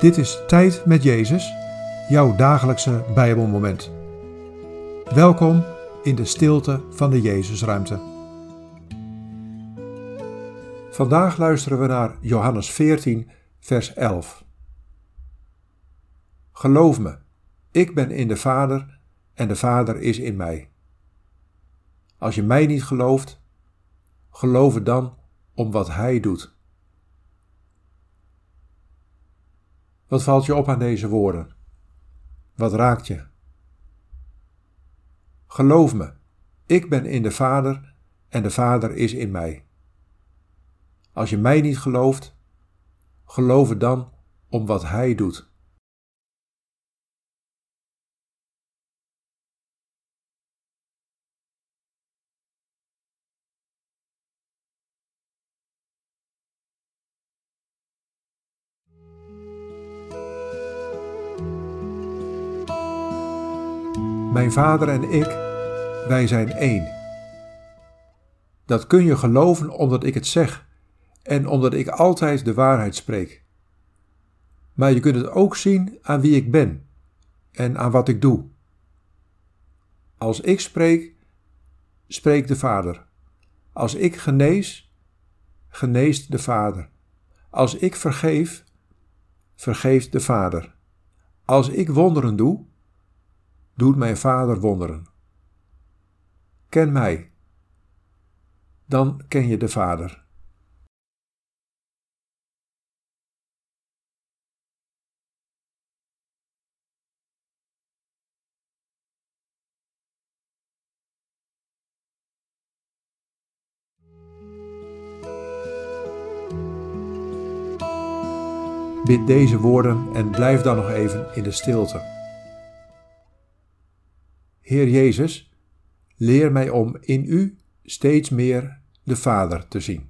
Dit is Tijd met Jezus, jouw dagelijkse Bijbelmoment. Welkom in de stilte van de Jezusruimte. Vandaag luisteren we naar Johannes 14, vers 11. Geloof me, ik ben in de Vader en de Vader is in mij. Als je mij niet gelooft, geloof het dan om wat Hij doet. Wat valt je op aan deze woorden? Wat raakt je? Geloof me, ik ben in de Vader en de Vader is in mij. Als je mij niet gelooft, geloof het dan om wat Hij doet. Mijn vader en ik, wij zijn één. Dat kun je geloven omdat ik het zeg en omdat ik altijd de waarheid spreek. Maar je kunt het ook zien aan wie ik ben en aan wat ik doe. Als ik spreek, spreekt de Vader. Als ik genees, geneest de Vader. Als ik vergeef, vergeeft de Vader. Als ik wonderen doe, doet mijn Vader wonderen. Ken mij, dan ken je de Vader. Bid deze woorden en blijf dan nog even in de stilte. Heer Jezus, leer mij om in U steeds meer de Vader te zien.